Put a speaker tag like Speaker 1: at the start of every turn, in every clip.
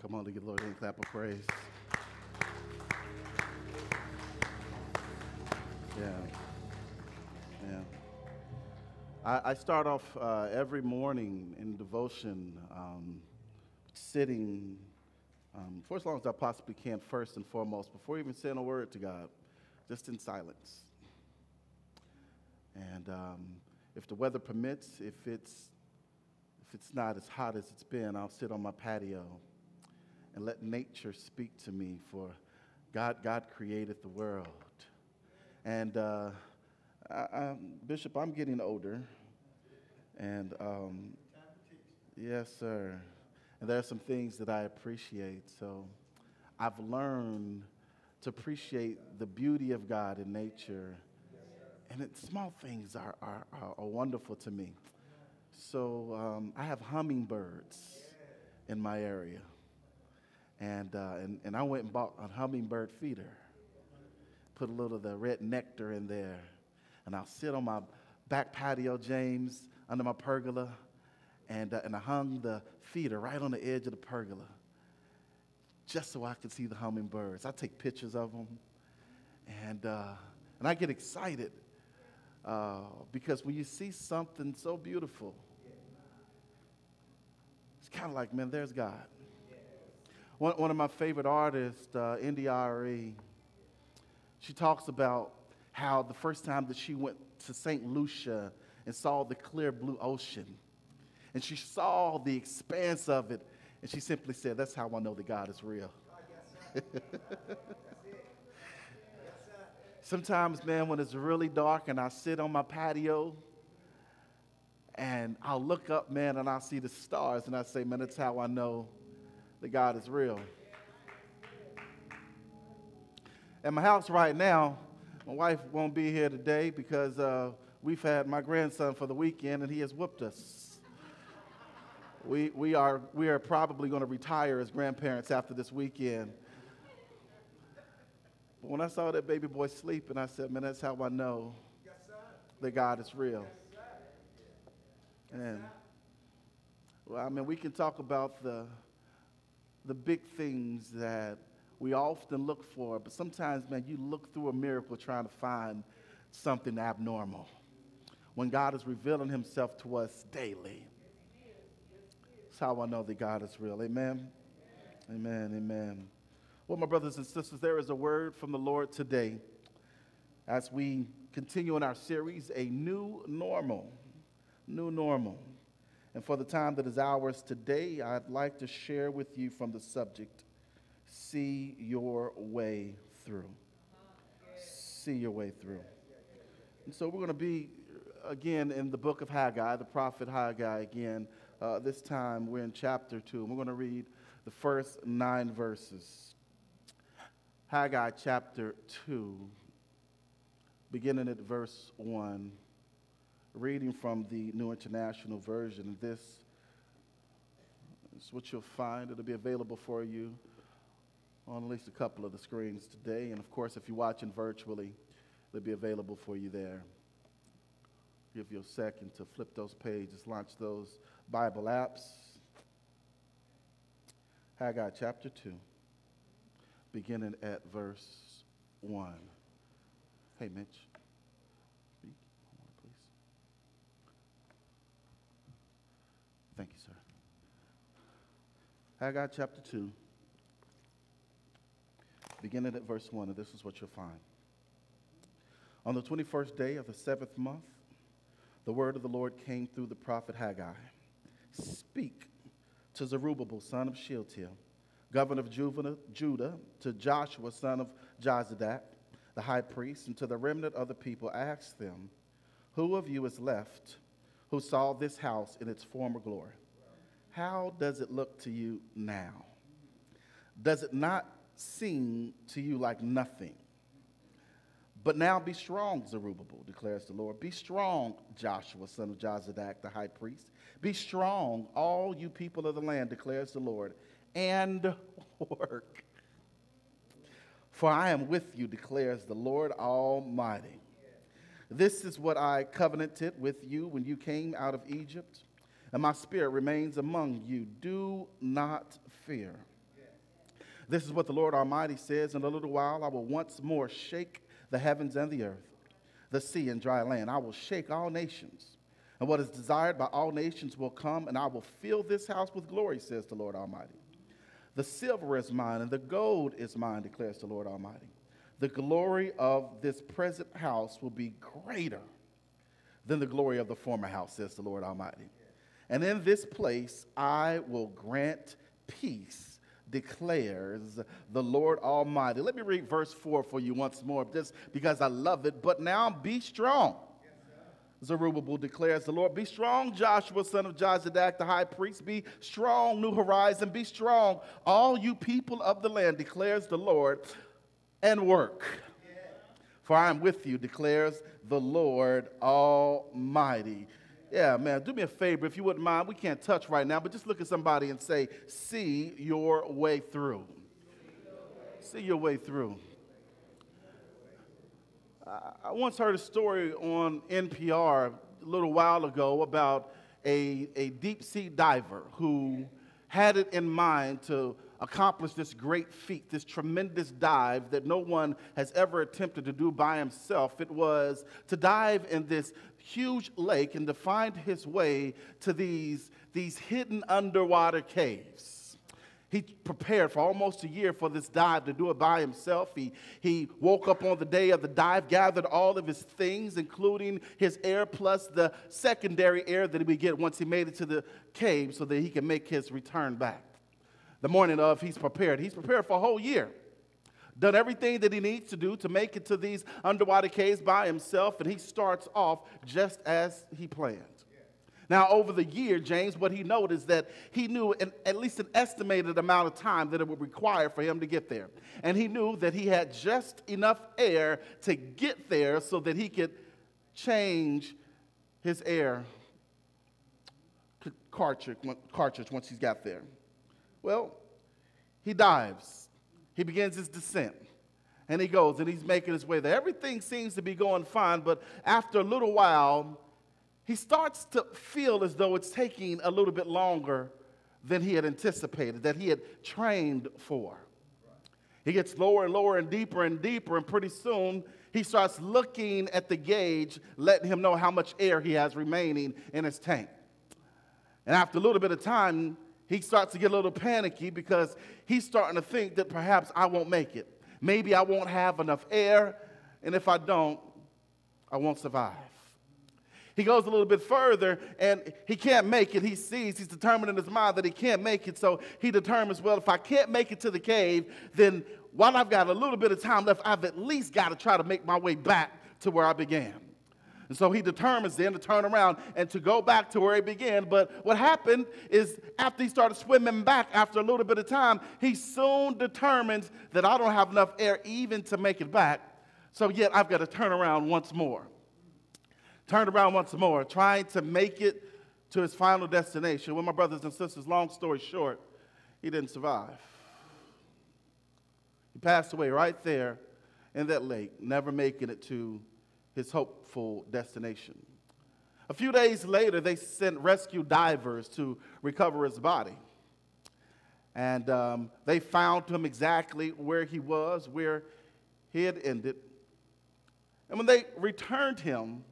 Speaker 1: Come on to give the Lord a clap of praise. Yeah. Yeah. I, I start off uh, every morning in devotion um, sitting um, for as long as I possibly can, first and foremost, before even saying a word to God, just in silence. And um, if the weather permits, if it's if it's not as hot as it's been, I'll sit on my patio and let nature speak to me. For God, God created the world. And uh, I, I, Bishop, I'm getting older, and um, yes, sir. And there are some things that I appreciate. So I've learned to appreciate the beauty of God in nature. And it, small things are, are, are, wonderful to me. So um, I have hummingbirds in my area. And, uh, and, and I went and bought a hummingbird feeder. Put a little of the red nectar in there. And I'll sit on my back patio, James, under my pergola. And, uh, and I hung the feeder right on the edge of the pergola just so I could see the hummingbirds. I take pictures of them. And, uh, and I get excited uh, because when you see something so beautiful, it's kind of like, man, there's God. One, one of my favorite artists, uh, she talks about how the first time that she went to St. Lucia and saw the clear blue ocean, and she saw the expanse of it, and she simply said, That's how I know that God is real. Sometimes, man, when it's really dark and I sit on my patio and I'll look up, man, and I'll see the stars and I say, man, that's how I know that God is real. At my house right now, my wife won't be here today because uh, we've had my grandson for the weekend and he has whooped us. We, we, are, we are probably going to retire as grandparents after this weekend. But when I saw that baby boy sleeping, I said, man, that's how I know that God is real. And well, I mean, we can talk about the, the big things that we often look for, but sometimes, man, you look through a miracle trying to find something abnormal. When God is revealing himself to us daily. That's how I know that God is real. Amen. Amen. Amen. Well, my brothers and sisters, there is a word from the Lord today as we continue in our series, A New Normal. New Normal. And for the time that is ours today, I'd like to share with you from the subject See Your Way Through. See Your Way Through. And so we're going to be again in the book of Haggai, the prophet Haggai again. Uh, this time we're in chapter 2, and we're going to read the first nine verses. Haggai chapter 2, beginning at verse 1, reading from the New International Version. This is what you'll find. It'll be available for you on at least a couple of the screens today. And of course, if you're watching virtually, it'll be available for you there. Give you a second to flip those pages, launch those Bible apps. Haggai chapter 2 beginning at verse 1. Hey, Mitch. Speak. please. Thank you, sir. Haggai chapter 2, beginning at verse 1, and this is what you'll find. On the 21st day of the seventh month, the word of the Lord came through the prophet Haggai. Speak to Zerubbabel, son of Shealtiel governor of Judah, to Joshua, son of Jozadak, the high priest, and to the remnant of the people, ask them, Who of you is left who saw this house in its former glory? How does it look to you now? Does it not seem to you like nothing? But now be strong, Zerubbabel, declares the Lord. Be strong, Joshua, son of Jozadak, the high priest. Be strong, all you people of the land, declares the Lord and work. For I am with you, declares the Lord Almighty. This is what I covenanted with you when you came out of Egypt, and my spirit remains among you. Do not fear, This is what the Lord Almighty says In a little while, I will once more shake the heavens and the earth, the sea and dry land. I will shake all nations. And what is desired by all nations will come, and I will fill this house with glory, says the Lord Almighty. The silver is mine, and the gold is mine, declares the Lord Almighty. The glory of this present house will be greater than the glory of the former house, says the Lord Almighty. And in this place I will grant peace, declares the Lord Almighty. Let me read verse 4 for you once more, just because I love it. But now be strong Zerubbabel declares the Lord. Be strong, Joshua, son of Jozadak, the high priest. Be strong, New Horizon. Be strong, all you people of the land, declares the Lord, and work. For I am with you, declares the Lord Almighty. Yeah, man, do me a favor if you wouldn't mind. We can't touch right now, but just look at somebody and say, See your way through. See your way through. I once heard a story on NPR a little while ago about a, a deep sea diver who had it in mind to accomplish this great feat, this tremendous dive that no one has ever attempted to do by himself. It was to dive in this huge lake and to find his way to these, these hidden underwater caves. He prepared for almost a year for this dive to do it by himself. He, he woke up on the day of the dive, gathered all of his things, including his air plus the secondary air that he would get once he made it to the cave so that he could make his return back. The morning of, he's prepared. He's prepared for a whole year. Done everything that he needs to do to make it to these underwater caves by himself, and he starts off just as he planned. Now, over the year, James, what he noticed that he knew an, at least an estimated amount of time that it would require for him to get there. And he knew that he had just enough air to get there so that he could change his air cartridge, cartridge once he's got there. Well, he dives. He begins his descent. And he goes and he's making his way there. Everything seems to be going fine, but after a little while, he starts to feel as though it's taking a little bit longer than he had anticipated, that he had trained for. He gets lower and lower and deeper and deeper, and pretty soon he starts looking at the gauge, letting him know how much air he has remaining in his tank. And after a little bit of time, he starts to get a little panicky because he's starting to think that perhaps I won't make it. Maybe I won't have enough air, and if I don't, I won't survive. He goes a little bit further and he can't make it. He sees, he's determined in his mind that he can't make it. So he determines, well, if I can't make it to the cave, then while I've got a little bit of time left, I've at least got to try to make my way back to where I began. And so he determines then to turn around and to go back to where he began. But what happened is after he started swimming back after a little bit of time, he soon determines that I don't have enough air even to make it back. So yet I've got to turn around once more turned around once more, trying to make it to his final destination. Well, my brothers and sisters, long story short, he didn't survive. He passed away right there in that lake, never making it to his hopeful destination. A few days later, they sent rescue divers to recover his body. And um, they found him exactly where he was, where he had ended. And when they returned him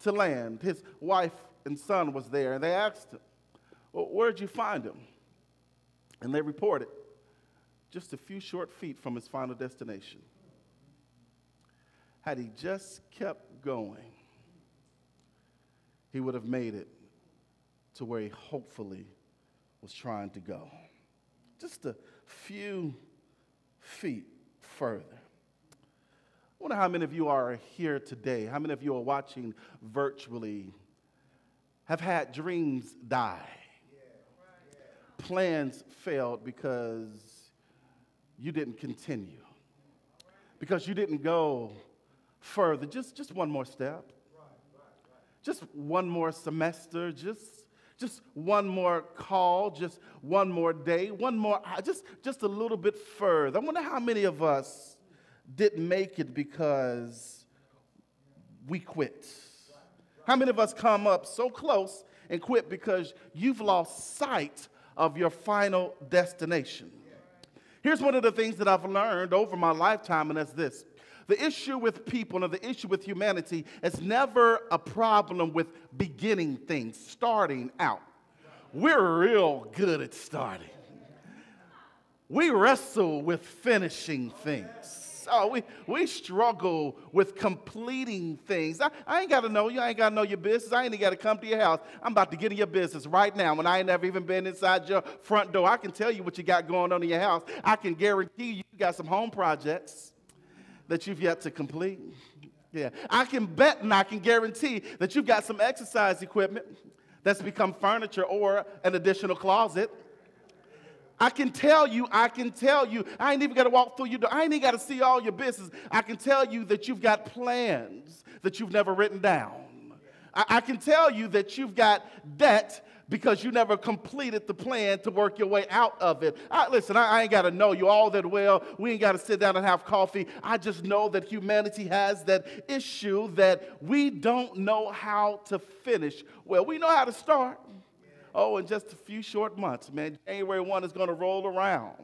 Speaker 1: to land. His wife and son was there, and they asked him, well, Where'd you find him? And they reported, just a few short feet from his final destination. Had he just kept going, he would have made it to where he hopefully was trying to go. Just a few feet further. I wonder how many of you are here today, how many of you are watching virtually, have had dreams die, plans failed because you didn't continue, because you didn't go further, just, just one more step, just one more semester, just just one more call, just one more day, one more, just, just a little bit further. I wonder how many of us didn't make it because we quit? How many of us come up so close and quit because you've lost sight of your final destination? Here's one of the things that I've learned over my lifetime, and that's this the issue with people and the issue with humanity is never a problem with beginning things, starting out. We're real good at starting. We wrestle with finishing things. Oh, we, we struggle with completing things. I, I ain't got to know you. I ain't got to know your business. I ain't got to come to your house. I'm about to get in your business right now when I ain't never even been inside your front door. I can tell you what you got going on in your house. I can guarantee you, you got some home projects that you've yet to complete. Yeah. I can bet and I can guarantee that you've got some exercise equipment that's become furniture or an additional closet. I can tell you, I can tell you, I ain't even got to walk through your door. I ain't even got to see all your business. I can tell you that you've got plans that you've never written down. I, I can tell you that you've got debt because you never completed the plan to work your way out of it. I, listen, I, I ain't got to know you all that well. We ain't got to sit down and have coffee. I just know that humanity has that issue that we don't know how to finish. Well, we know how to start. Oh, in just a few short months, man, January 1 is going to roll around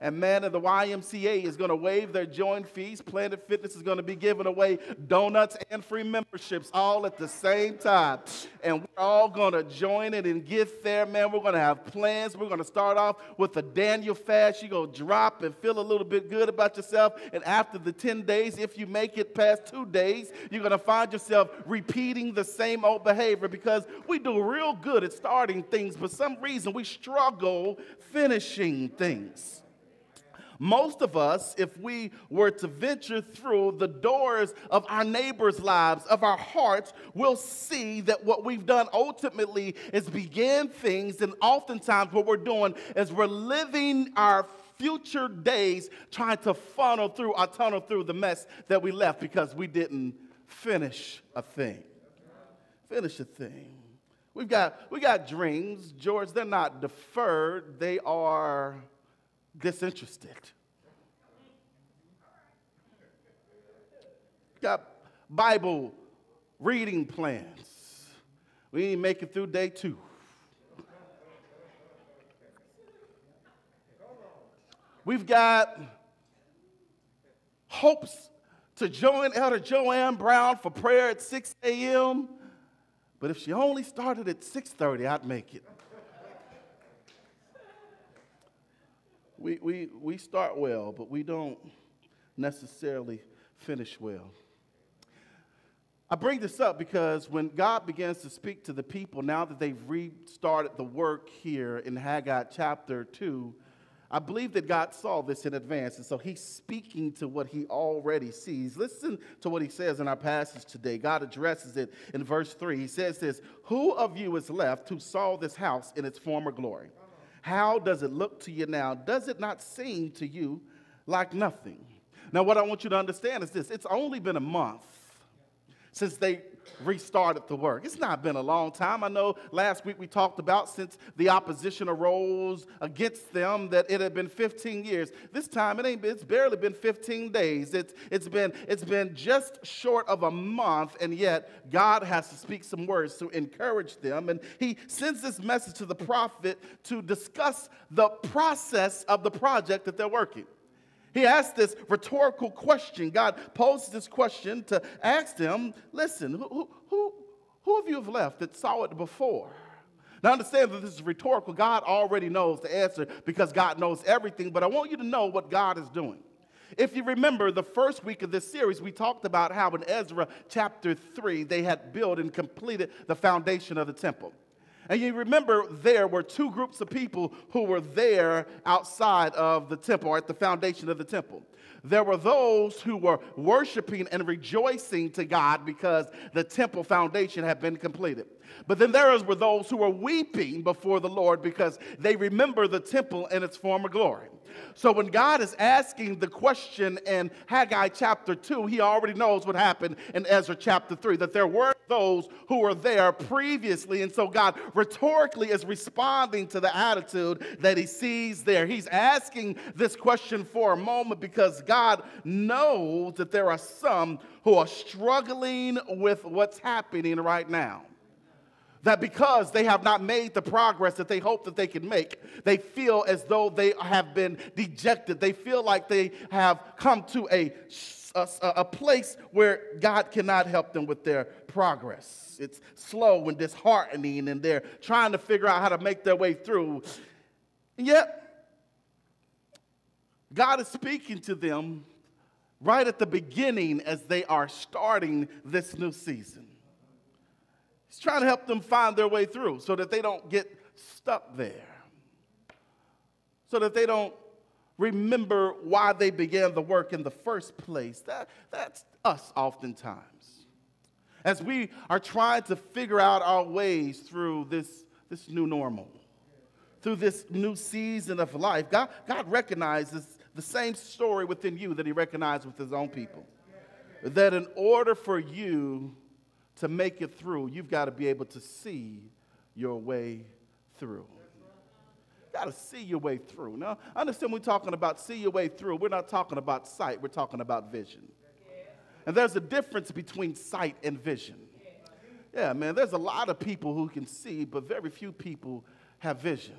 Speaker 1: and man of the YMCA is going to waive their joint fees. Planet Fitness is going to be giving away donuts and free memberships all at the same time. And we're all going to join it and get there, man. We're going to have plans. We're going to start off with a Daniel fast. You're going to drop and feel a little bit good about yourself. And after the 10 days, if you make it past two days, you're going to find yourself repeating the same old behavior because we do real good at starting things, but some reason we struggle finishing things. Most of us, if we were to venture through the doors of our neighbors' lives, of our hearts, will see that what we've done ultimately is begin things, and oftentimes what we're doing is we're living our future days trying to funnel through or tunnel through the mess that we left because we didn't finish a thing. Finish a thing. We've got, we got dreams, George, they're not deferred, they are disinterested. Got Bible reading plans. We ain't make it through day two. We've got hopes to join Elder Joanne Brown for prayer at 6 a.m. But if she only started at 6:30, I'd make it. We, we, we start well, but we don't necessarily finish well. I bring this up because when God begins to speak to the people, now that they've restarted the work here in Haggai chapter 2, I believe that God saw this in advance. And so he's speaking to what he already sees. Listen to what he says in our passage today. God addresses it in verse 3. He says this Who of you is left who saw this house in its former glory? How does it look to you now? Does it not seem to you like nothing? Now, what I want you to understand is this it's only been a month since they restarted the work. It's not been a long time. I know last week we talked about since the opposition arose against them that it had been 15 years. This time it ain't it's barely been 15 days. It's it's been it's been just short of a month and yet God has to speak some words to encourage them and he sends this message to the prophet to discuss the process of the project that they're working. He asked this rhetorical question. God posed this question to ask them listen, who, who, who of you have left that saw it before? Now, understand that this is rhetorical. God already knows the answer because God knows everything, but I want you to know what God is doing. If you remember the first week of this series, we talked about how in Ezra chapter 3, they had built and completed the foundation of the temple. And you remember there were two groups of people who were there outside of the temple or at the foundation of the temple. There were those who were worshiping and rejoicing to God because the temple foundation had been completed. But then there were those who were weeping before the Lord because they remember the temple in its former glory. So when God is asking the question in Haggai chapter 2, he already knows what happened in Ezra chapter 3, that there were those who were there previously. And so God rhetorically is responding to the attitude that he sees there. He's asking this question for a moment because God knows that there are some who are struggling with what's happening right now. That because they have not made the progress that they hope that they can make, they feel as though they have been dejected. They feel like they have come to a, a, a place where God cannot help them with their progress. It's slow and disheartening, and they're trying to figure out how to make their way through. Yet, God is speaking to them right at the beginning as they are starting this new season. He's trying to help them find their way through so that they don't get stuck there, so that they don't remember why they began the work in the first place. That, that's us oftentimes. As we are trying to figure out our ways through this, this new normal, through this new season of life, God, God recognizes the same story within you that He recognized with His own people. That in order for you to make it through, you've got to be able to see your way through. You got to see your way through. Now, I understand we're talking about see your way through. We're not talking about sight, we're talking about vision. And there's a difference between sight and vision. Yeah, man, there's a lot of people who can see, but very few people have vision.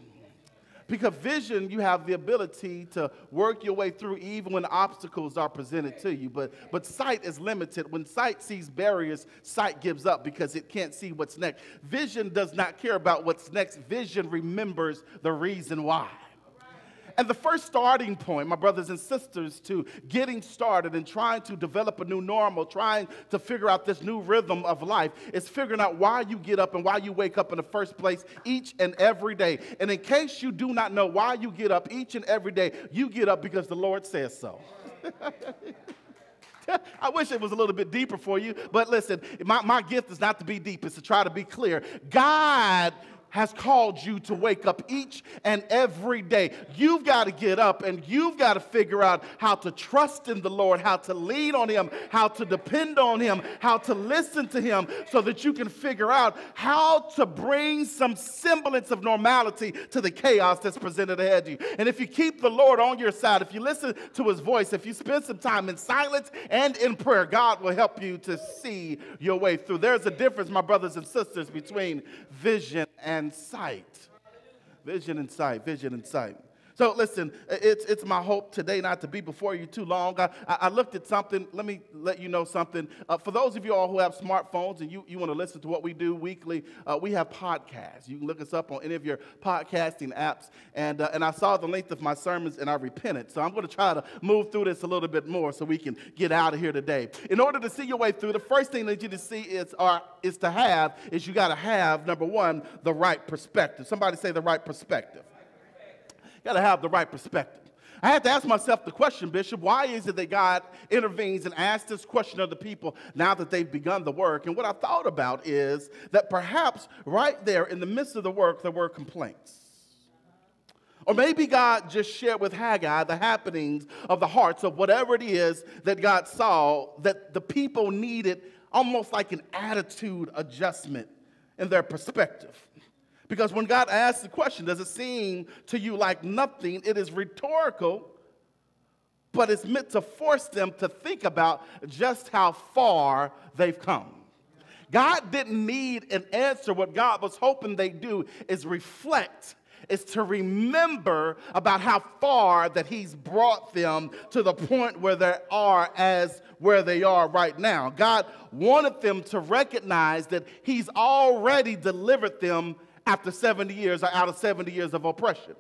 Speaker 1: Because vision, you have the ability to work your way through even when obstacles are presented to you. But, but sight is limited. When sight sees barriers, sight gives up because it can't see what's next. Vision does not care about what's next, vision remembers the reason why. And the first starting point, my brothers and sisters, to getting started and trying to develop a new normal, trying to figure out this new rhythm of life, is figuring out why you get up and why you wake up in the first place each and every day. And in case you do not know why you get up each and every day, you get up because the Lord says so. I wish it was a little bit deeper for you, but listen, my, my gift is not to be deep, it's to try to be clear. God has called you to wake up each and every day. You've got to get up and you've got to figure out how to trust in the Lord, how to lean on Him, how to depend on Him, how to listen to Him so that you can figure out how to bring some semblance of normality to the chaos that's presented ahead of you. And if you keep the Lord on your side, if you listen to His voice, if you spend some time in silence and in prayer, God will help you to see your way through. There's a difference, my brothers and sisters, between vision and and sight. Vision and sight, vision and sight. So listen, it's, it's my hope today not to be before you too long. I, I looked at something. Let me let you know something. Uh, for those of you all who have smartphones and you, you want to listen to what we do weekly, uh, we have podcasts. You can look us up on any of your podcasting apps. And, uh, and I saw the length of my sermons and I repented. So I'm going to try to move through this a little bit more so we can get out of here today. In order to see your way through, the first thing that you to see is, or, is to have is you got to have, number one, the right perspective. Somebody say the right perspective got to have the right perspective. I had to ask myself the question, Bishop, why is it that God intervenes and asks this question of the people now that they've begun the work? And what I thought about is that perhaps right there in the midst of the work, there were complaints. Or maybe God just shared with Haggai the happenings of the hearts of whatever it is that God saw that the people needed almost like an attitude adjustment in their perspective. Because when God asks the question, does it seem to you like nothing? It is rhetorical, but it's meant to force them to think about just how far they've come. God didn't need an answer. What God was hoping they do is reflect is to remember about how far that he's brought them to the point where they are as where they are right now. God wanted them to recognize that he's already delivered them after 70 years or out of 70 years of oppression.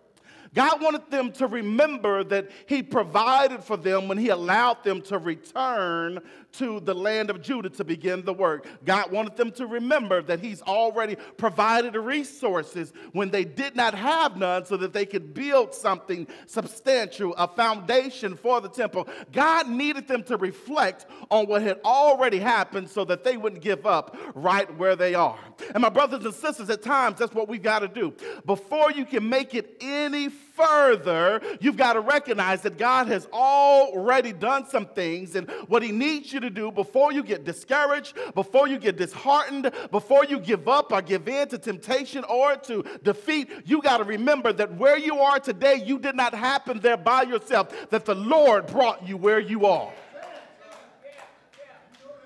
Speaker 1: God wanted them to remember that He provided for them when He allowed them to return to the land of Judah to begin the work. God wanted them to remember that He's already provided resources when they did not have none so that they could build something substantial, a foundation for the temple. God needed them to reflect on what had already happened so that they wouldn't give up right where they are. And my brothers and sisters, at times, that's what we've got to do. Before you can make it any further, you've got to recognize that God has already done some things. And what He needs you to do before you get discouraged, before you get disheartened, before you give up or give in to temptation or to defeat, you got to remember that where you are today, you did not happen there by yourself, that the Lord brought you where you are.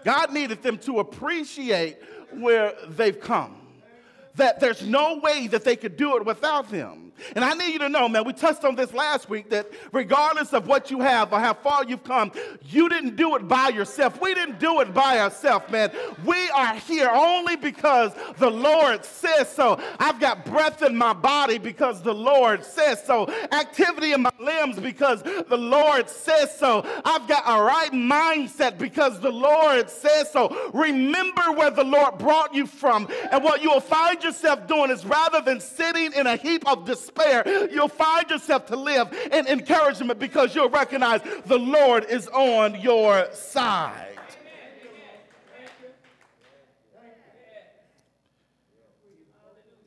Speaker 1: God needed them to appreciate where they've come that there's no way that they could do it without him. And I need you to know, man, we touched on this last week that regardless of what you have or how far you've come, you didn't do it by yourself. We didn't do it by ourselves, man. We are here only because the Lord says so. I've got breath in my body because the Lord says so. Activity in my limbs because the Lord says so. I've got a right mindset because the Lord says so. Remember where the Lord brought you from. And what you will find yourself doing is rather than sitting in a heap of despair, you'll find yourself to live in encouragement because you'll recognize the Lord is on your side.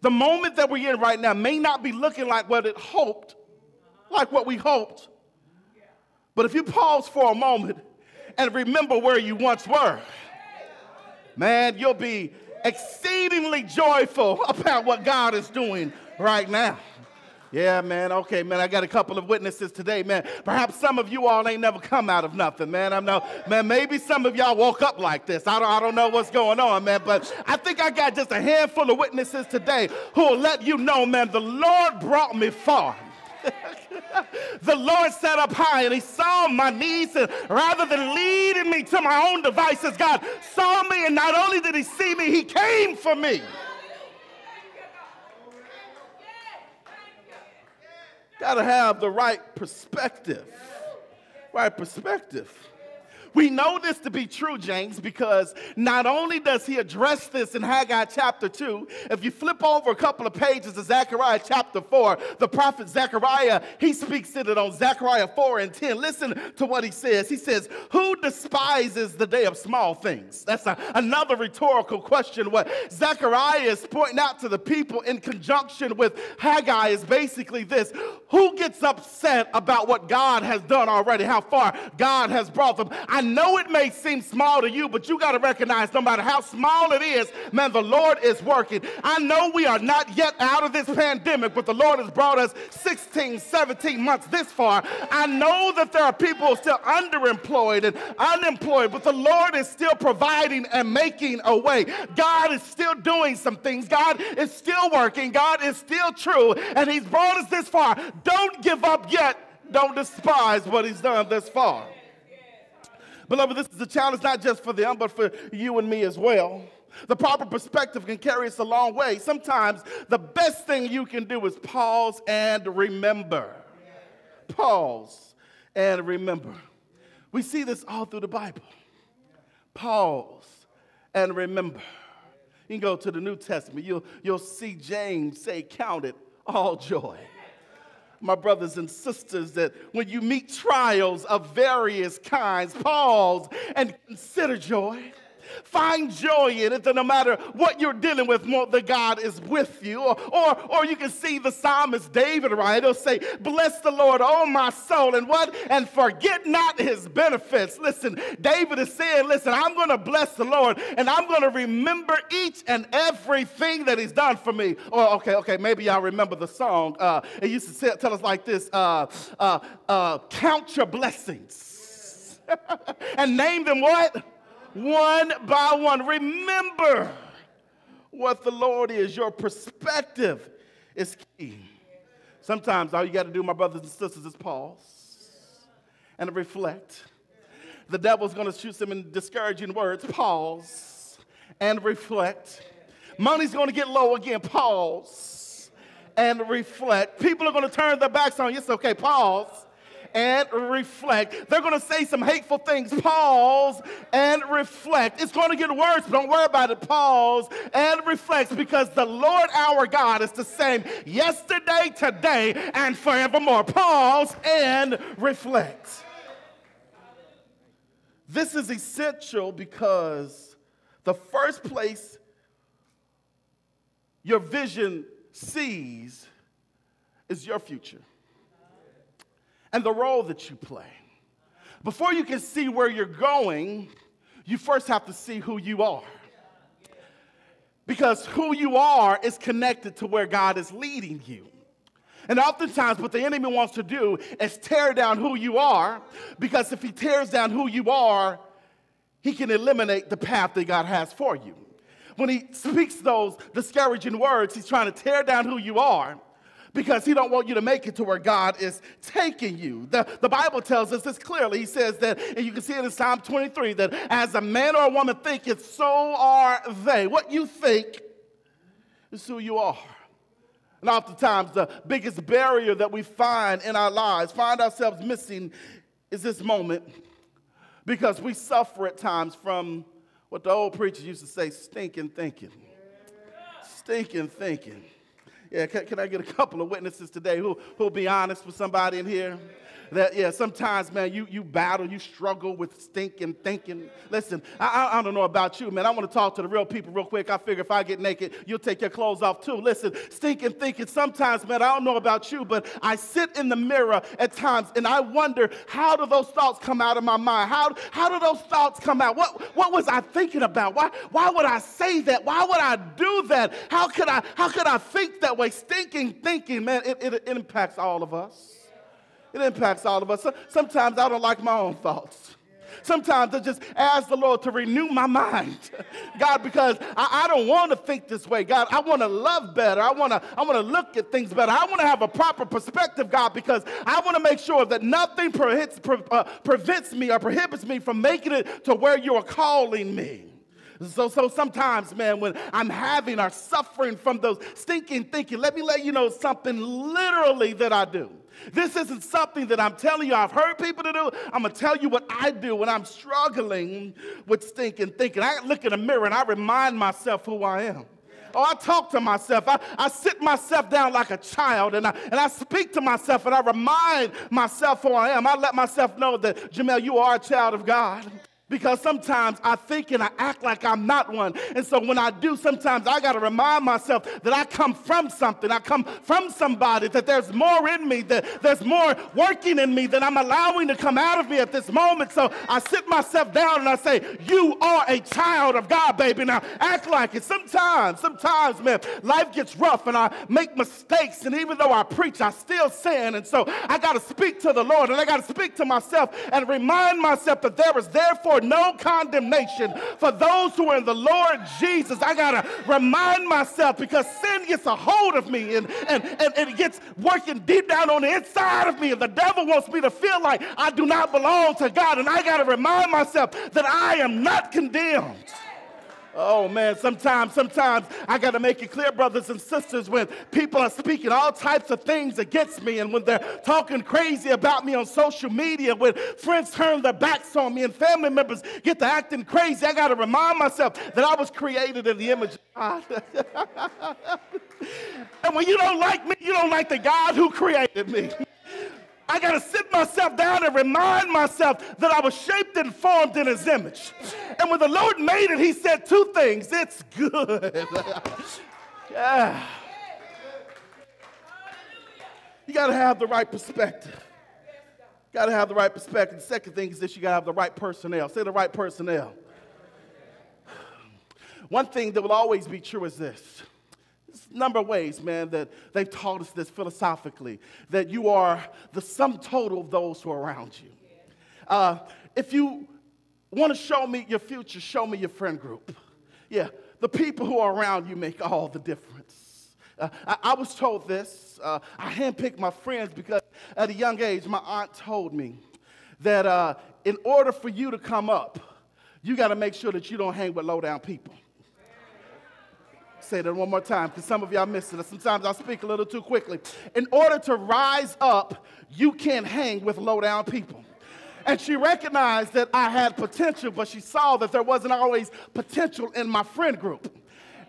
Speaker 1: The moment that we're in right now may not be looking like what it hoped, like what we hoped. But if you pause for a moment and remember where you once were, man, you'll be exceedingly joyful about what God is doing right now. Yeah, man. Okay, man. I got a couple of witnesses today, man. Perhaps some of you all ain't never come out of nothing, man. I know, man. Maybe some of y'all woke up like this. I don't, I don't know what's going on, man. But I think I got just a handful of witnesses today who will let you know, man. The Lord brought me far. the Lord sat up high and he saw my needs, and rather than leading me to my own devices, God saw me, and not only did he see me, he came for me. Got to have the right perspective. Right perspective. We know this to be true, James, because not only does he address this in Haggai chapter 2, if you flip over a couple of pages to Zechariah chapter 4, the prophet Zechariah, he speaks to it on Zechariah 4 and 10. Listen to what he says. He says, Who despises the day of small things? That's a, another rhetorical question. What Zechariah is pointing out to the people in conjunction with Haggai is basically this Who gets upset about what God has done already, how far God has brought them? I know it may seem small to you, but you got to recognize no matter how small it is, man, the Lord is working. I know we are not yet out of this pandemic, but the Lord has brought us 16, 17 months this far. I know that there are people still underemployed and unemployed, but the Lord is still providing and making a way. God is still doing some things. God is still working. God is still true, and He's brought us this far. Don't give up yet. Don't despise what He's done this far. Beloved, this is a challenge not just for them, but for you and me as well. The proper perspective can carry us a long way. Sometimes the best thing you can do is pause and remember. Pause and remember. We see this all through the Bible. Pause and remember. You can go to the New Testament, you'll, you'll see James say, Count it all joy my brothers and sisters, that when you meet trials of various kinds, pause and consider joy. Find joy in it that no matter what you're dealing with, the God is with you. Or, or, or you can see the psalmist David, right? He'll say, Bless the Lord, oh my soul, and what? And forget not his benefits. Listen, David is saying, Listen, I'm going to bless the Lord and I'm going to remember each and everything that he's done for me. Or, okay, okay, maybe y'all remember the song. Uh, it used to say, tell us like this uh, uh, uh Count your blessings and name them what? One by one. Remember what the Lord is. Your perspective is key. Sometimes all you got to do, my brothers and sisters, is pause and reflect. The devil's going to shoot some in discouraging words. Pause and reflect. Money's going to get low again. Pause and reflect. People are going to turn their backs on you. It's okay. Pause and reflect. They're going to say some hateful things. Pause and reflect. It's going to get worse, but don't worry about it. Pause and reflect because the Lord our God is the same yesterday, today, and forevermore. Pause and reflect. This is essential because the first place your vision sees is your future and the role that you play. Before you can see where you're going, you first have to see who you are. Because who you are is connected to where God is leading you. And oftentimes, what the enemy wants to do is tear down who you are, because if he tears down who you are, he can eliminate the path that God has for you. when he speaks those discouraging words, he's trying to tear down who you are because he don't want you to make it to where God is taking you. The, the Bible tells us this clearly. He says that, and you can see it in Psalm 23, that as a man or a woman thinketh, so are they. What you think is who you are. And oftentimes, the biggest barrier that we find in our lives, find ourselves missing, is this moment because we suffer at times from what the old preachers used to say stinking thinking. Stinking thinking. Yeah, can, can I get a couple of witnesses today who who'll be honest with somebody in here? That, yeah, sometimes, man, you, you battle, you struggle with stinking thinking. Listen, I, I, don't know about you, man. I want to talk to the real people real quick. I figure if I get naked, you'll take your clothes off too. Listen, stinking thinking, sometimes, man, I don't know about you, but I sit in the mirror at times and I wonder, how do those thoughts come out of my mind? How, how do those thoughts come out? What, what was I thinking about? Why, why would I say that? Why would I do that? How could I, how could I think that way? Stinking thinking, man, it, it, it impacts all of us. It impacts all of us. Sometimes I don't like my own thoughts. Sometimes I just ask the Lord to renew my mind. God, because I, I don't want to think this way. God, I want to love better. I want to I want to look at things better. I want to have a proper perspective, God, because I want to make sure that nothing prevents, pre, uh, prevents me or prohibits me from making it to where you are calling me. So, so sometimes, man, when I'm having or suffering from those stinking thinking, let me let you know something literally that I do. This isn't something that I'm telling you I've heard people to do. I'm going to tell you what I do when I'm struggling with stinking thinking. I look in the mirror and I remind myself who I am. Oh, I talk to myself. I, I sit myself down like a child and I, and I speak to myself and I remind myself who I am. I let myself know that, Jamel, you are a child of God. Because sometimes I think and I act like I'm not one. And so when I do, sometimes I got to remind myself that I come from something. I come from somebody, that there's more in me, that there's more working in me than I'm allowing to come out of me at this moment. So I sit myself down and I say, You are a child of God, baby. Now act like it. Sometimes, sometimes, man, life gets rough and I make mistakes. And even though I preach, I still sin. And so I got to speak to the Lord and I got to speak to myself and remind myself that there is therefore no condemnation for those who are in the Lord Jesus. I got to remind myself because sin gets a hold of me and, and, and, and it gets working deep down on the inside of me. And the devil wants me to feel like I do not belong to God. And I got to remind myself that I am not condemned. Oh man, sometimes, sometimes I got to make it clear, brothers and sisters, when people are speaking all types of things against me and when they're talking crazy about me on social media, when friends turn their backs on me and family members get to acting crazy, I got to remind myself that I was created in the image of God. and when you don't like me, you don't like the God who created me. I got to sit myself down and remind myself that I was shaped and formed in his image. And when the Lord made it, he said two things it's good. yeah. You got to have the right perspective. You Got to have the right perspective. The second thing is that you got to have the right personnel. Say the right personnel. One thing that will always be true is this number of ways, man, that they've taught us this philosophically that you are the sum total of those who are around you. Uh, if you want to show me your future, show me your friend group. Yeah, the people who are around you make all the difference. Uh, I, I, was told this. Uh, I handpicked my friends because at a young age, my aunt told me that uh, in order for you to come up, you got to make sure that you don't hang with low down people. Say that one more time because some of y'all missed it. Sometimes I speak a little too quickly. In order to rise up, you can't hang with low down people. And she recognized that I had potential, but she saw that there wasn't always potential in my friend group.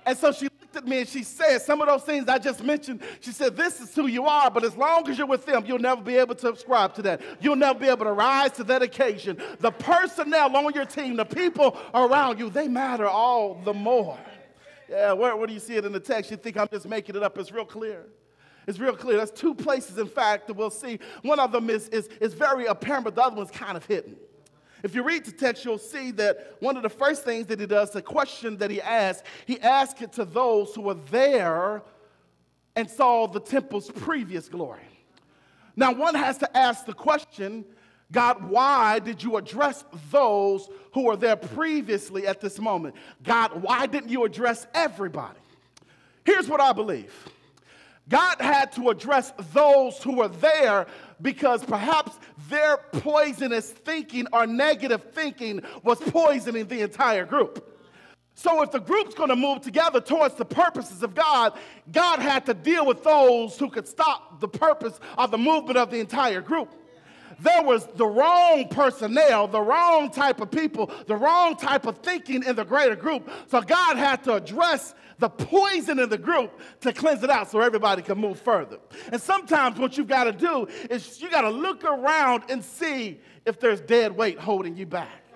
Speaker 1: And so she looked at me and she said, Some of those things I just mentioned, she said, This is who you are, but as long as you're with them, you'll never be able to subscribe to that. You'll never be able to rise to that occasion. The personnel on your team, the people around you, they matter all the more. Yeah, where, where do you see it in the text? You think I'm just making it up. It's real clear. It's real clear. There's two places, in fact, that we'll see. One of them is, is, is very apparent, but the other one's kind of hidden. If you read the text, you'll see that one of the first things that he does, the question that he asks, he asks it to those who were there and saw the temple's previous glory. Now, one has to ask the question God, why did you address those who were there previously at this moment? God, why didn't you address everybody? Here's what I believe God had to address those who were there because perhaps their poisonous thinking or negative thinking was poisoning the entire group. So, if the group's going to move together towards the purposes of God, God had to deal with those who could stop the purpose of the movement of the entire group there was the wrong personnel, the wrong type of people, the wrong type of thinking in the greater group. So God had to address the poison in the group to cleanse it out so everybody can move further. And sometimes what you've got to do is you got to look around and see if there's dead weight holding you back.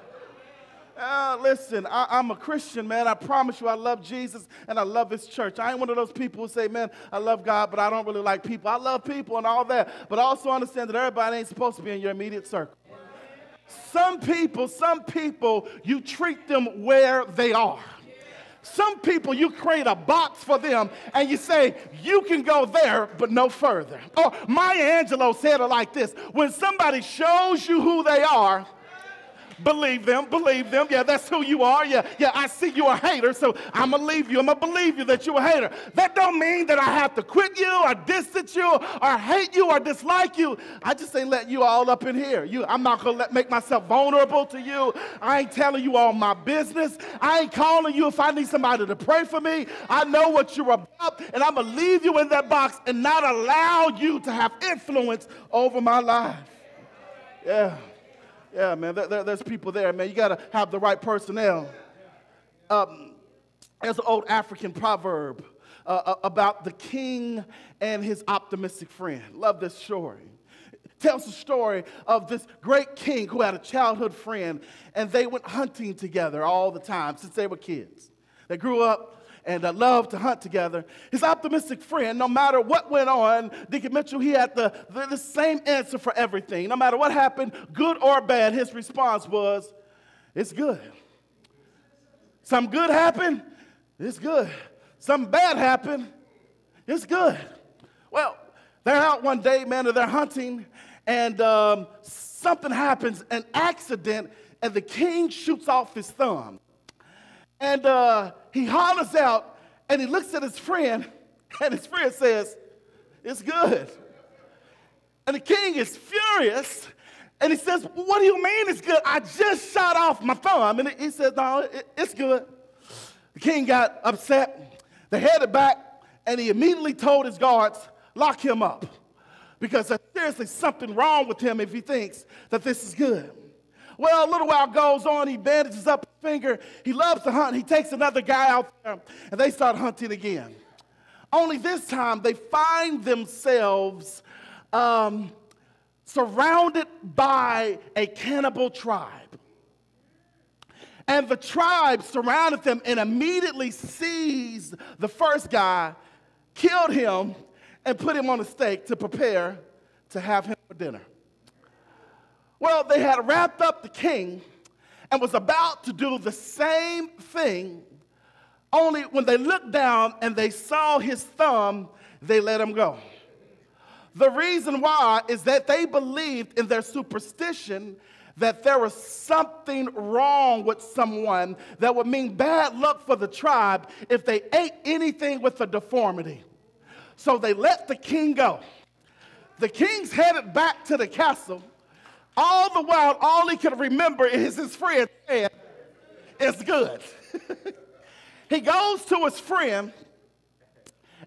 Speaker 1: Uh, listen, I, am a Christian, man. I promise you, I love Jesus and I love His church. I ain't one of those people who say, man, I love God, but I don't really like people. I love people and all that, but also understand that everybody ain't supposed to be in your immediate circle. Some people, some people, you treat them where they are. Some people, you create a box for them and you say, you can go there, but no further. Or Maya Angelou said it like this when somebody shows you who they are, Believe them, believe them. Yeah, that's who you are. Yeah, yeah, I see you a hater, so I'm gonna leave you. I'm gonna believe you that you're a hater. That don't mean that I have to quit you or distance you or hate you or dislike you. I just ain't letting you all up in here. You, I'm not gonna let, make myself vulnerable to you. I ain't telling you all my business. I ain't calling you if I need somebody to pray for me. I know what you're about, and I'm gonna leave you in that box and not allow you to have influence over my life. Yeah. Yeah, man, there, there, there's people there, man. You got to have the right personnel. Um, there's an old African proverb uh, uh, about the king and his optimistic friend. Love this story. It tells the story of this great king who had a childhood friend, and they went hunting together all the time since they were kids. They grew up and uh, loved to hunt together. His optimistic friend, no matter what went on, Deacon Mitchell, he had the, the, the same answer for everything. No matter what happened, good or bad, his response was, It's good. Some good happened, it's good. Some bad happened, it's good. Well, they're out one day, man, and they're hunting, and um, something happens, an accident, and the king shoots off his thumb. And uh, he hollers out and he looks at his friend, and his friend says, It's good. And the king is furious. And he says, What do you mean it's good? I just shot off my thumb. And he says, No, it, it's good. The king got upset. They headed back, and he immediately told his guards, Lock him up. Because there's seriously something wrong with him if he thinks that this is good. Well, a little while goes on, he bandages up his finger. He loves to hunt. He takes another guy out there, and they start hunting again. Only this time, they find themselves um, surrounded by a cannibal tribe. And the tribe surrounded them and immediately seized the first guy, killed him, and put him on a stake to prepare to have him for dinner. Well, they had wrapped up the king and was about to do the same thing, only when they looked down and they saw his thumb, they let him go. The reason why is that they believed in their superstition that there was something wrong with someone that would mean bad luck for the tribe if they ate anything with a deformity. So they let the king go. The king's headed back to the castle all the while, all he could remember is his friend saying, It's good. he goes to his friend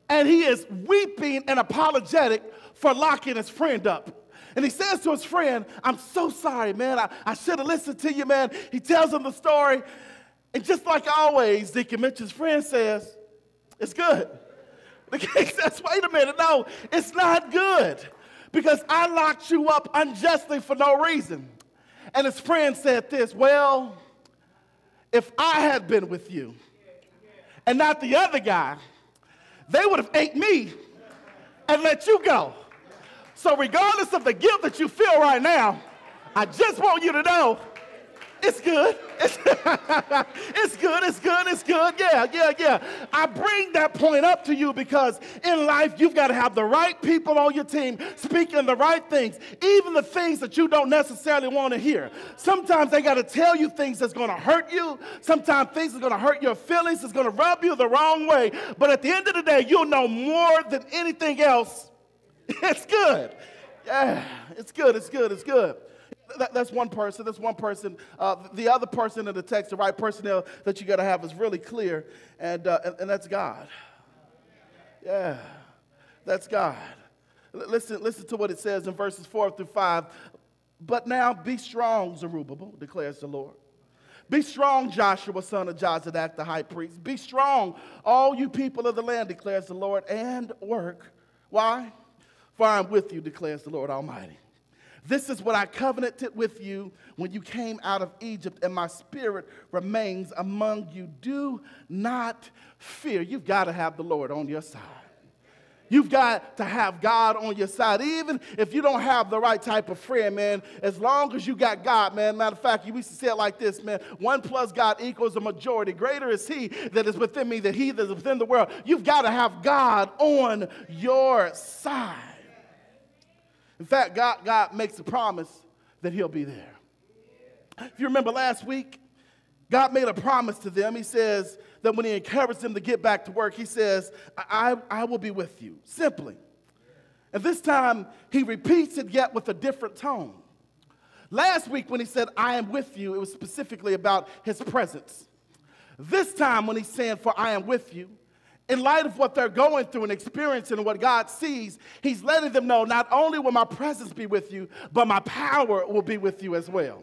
Speaker 1: and he is weeping and apologetic for locking his friend up. And he says to his friend, I'm so sorry, man. I, I should have listened to you, man. He tells him the story. And just like always, Deacon Mitchell's friend says, It's good. The king says, Wait a minute, no, it's not good because I locked you up unjustly for no reason. And his friend said this Well, if I had been with you and not the other guy, they would have ate me and let you go. So, regardless of the guilt that you feel right now, I just want you to know It's good. It's, it's good. It's good. It's good. Yeah, yeah, yeah. I bring that point up to you because in life, you've got to have the right people on your team speaking the right things, even the things that you don't necessarily want to hear. Sometimes they got to tell you things that's going to hurt you. Sometimes things that's going to hurt your feelings. It's going to rub you the wrong way. But at the end of the day, you'll know more than anything else. It's good. Yeah, it's good. It's good. It's good that, that's one person. That's one person. Uh, the other person in the text, the right personnel that you got to have is really clear, and, uh, and, and that's God. Yeah, that's God. Listen, listen to what it says in verses 4 through 5. But now be strong, Zerubbabel, declares the Lord. Be strong, Joshua, son of Jozadak, the high priest. Be strong, all you people of the land, declares the Lord, and work. Why? For I am with you, declares the Lord Almighty. This is what I covenanted with you when you came out of Egypt, and my spirit remains among you. Do not fear. You've got to have the Lord on your side. You've got to have God on your side. Even if you don't have the right type of friend, man, as long as you got God, man. Matter of fact, you used to say it like this, man. One plus God equals a majority. Greater is He that is within me than He that is within the world. You've got to have God on your side. In fact, God, God makes a promise that He'll be there. If you remember last week, God made a promise to them. He says that when He encouraged them to get back to work, He says, I, I will be with you, simply. And this time, He repeats it yet with a different tone. Last week, when He said, I am with you, it was specifically about His presence. This time, when He's saying, For I am with you, in light of what they're going through and experiencing and what God sees, He's letting them know not only will my presence be with you, but my power will be with you as well.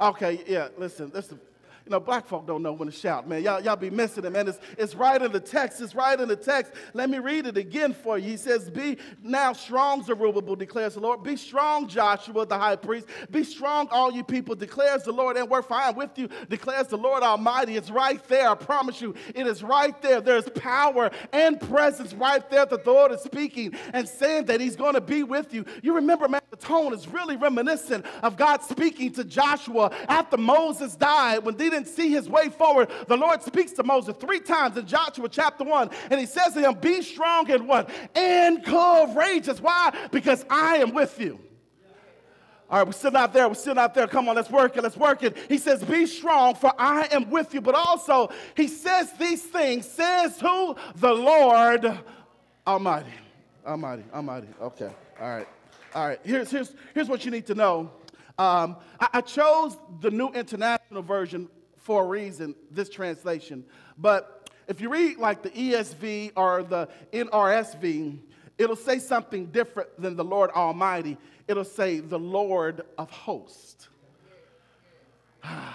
Speaker 1: Okay, yeah, listen, listen. You know, black folk don't know when to shout, man. Y'all, y'all be missing it, man. It's, it's right in the text. It's right in the text. Let me read it again for you. He says, Be now strong, Zerubbabel, declares the Lord. Be strong, Joshua, the high priest. Be strong, all you people, declares the Lord. And we're fine with you, declares the Lord Almighty. It's right there. I promise you. It is right there. There's power and presence right there that the Lord is speaking and saying that He's going to be with you. You remember, man, the tone is really reminiscent of God speaking to Joshua after Moses died when they didn't didn't see his way forward, the Lord speaks to Moses three times in Joshua chapter 1, and he says to him, Be strong and what? And courageous. Why? Because I am with you. All right, we're still not there. We're still not there. Come on, let's work it. Let's work it. He says, Be strong, for I am with you. But also, he says these things, says who? The Lord Almighty. Almighty, Almighty. Okay. All right. All right. Here's, here's, here's what you need to know. Um, I, I chose the New International Version for a reason, this translation. But if you read like the ESV or the NRSV, it'll say something different than the Lord Almighty. It'll say the Lord of hosts. and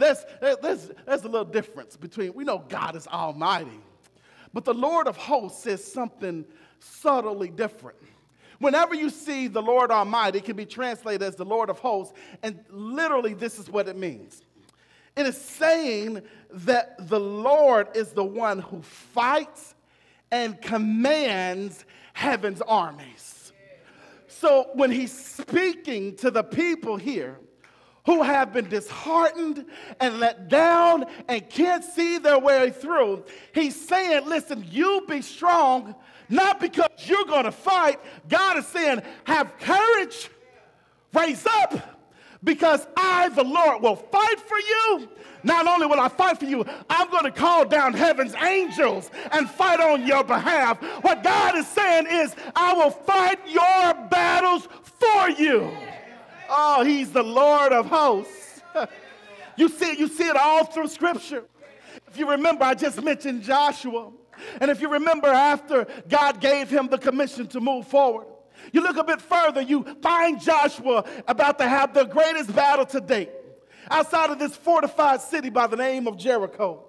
Speaker 1: there's, there's, there's a little difference between, we know God is Almighty, but the Lord of hosts says something subtly different. Whenever you see the Lord Almighty, it can be translated as the Lord of hosts, and literally this is what it means. It is saying that the Lord is the one who fights and commands heaven's armies. So when he's speaking to the people here who have been disheartened and let down and can't see their way through, he's saying, Listen, you be strong not because you're going to fight. God is saying, have courage, raise up, because I, the Lord, will fight for you. Not only will I fight for you, I'm going to call down heaven's angels and fight on your behalf. What God is saying is, I will fight your battles for you. Oh, he's the Lord of hosts. you see, you see it all through Scripture. If you remember, I just mentioned Joshua. And if you remember, after God gave him the commission to move forward, you look a bit further, you find Joshua about to have the greatest battle to date outside of this fortified city by the name of Jericho.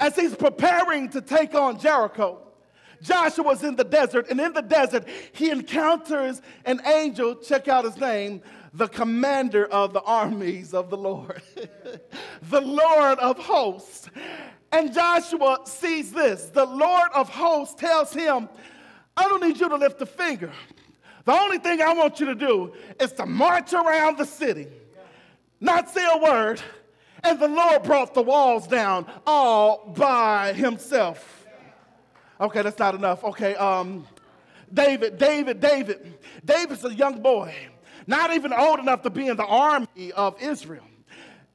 Speaker 1: As he's preparing to take on Jericho, Joshua's in the desert, and in the desert, he encounters an angel, check out his name, the commander of the armies of the Lord, the Lord of hosts. And Joshua sees this. The Lord of hosts tells him, I don't need you to lift a finger. The only thing I want you to do is to march around the city not say a word, and the Lord brought the walls down all by himself. Okay, that's not enough. Okay, um, David, David, David. David's a young boy, not even old enough to be in the army of Israel.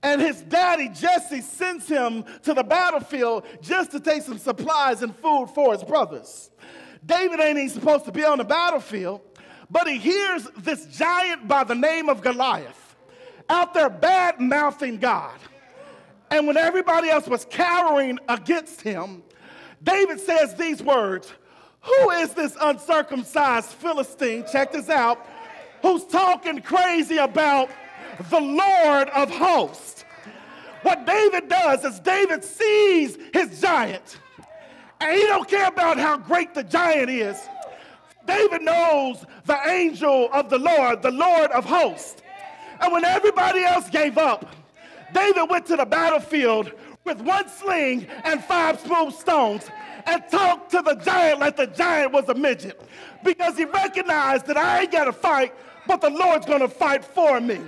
Speaker 1: And his daddy, Jesse, sends him to the battlefield just to take some supplies and food for his brothers. David ain't even supposed to be on the battlefield, but he hears this giant by the name of Goliath out there bad mouthing God. And when everybody else was cowering against him, David says these words Who is this uncircumcised Philistine? Check this out. Who's talking crazy about the Lord of hosts? What David does is David sees his giant, and he don't care about how great the giant is. David knows the angel of the Lord, the Lord of hosts. And when everybody else gave up, David went to the battlefield with one sling and five smooth stones and talked to the giant like the giant was a midget because he recognized that I ain't got to fight, but the Lord's going to fight for me.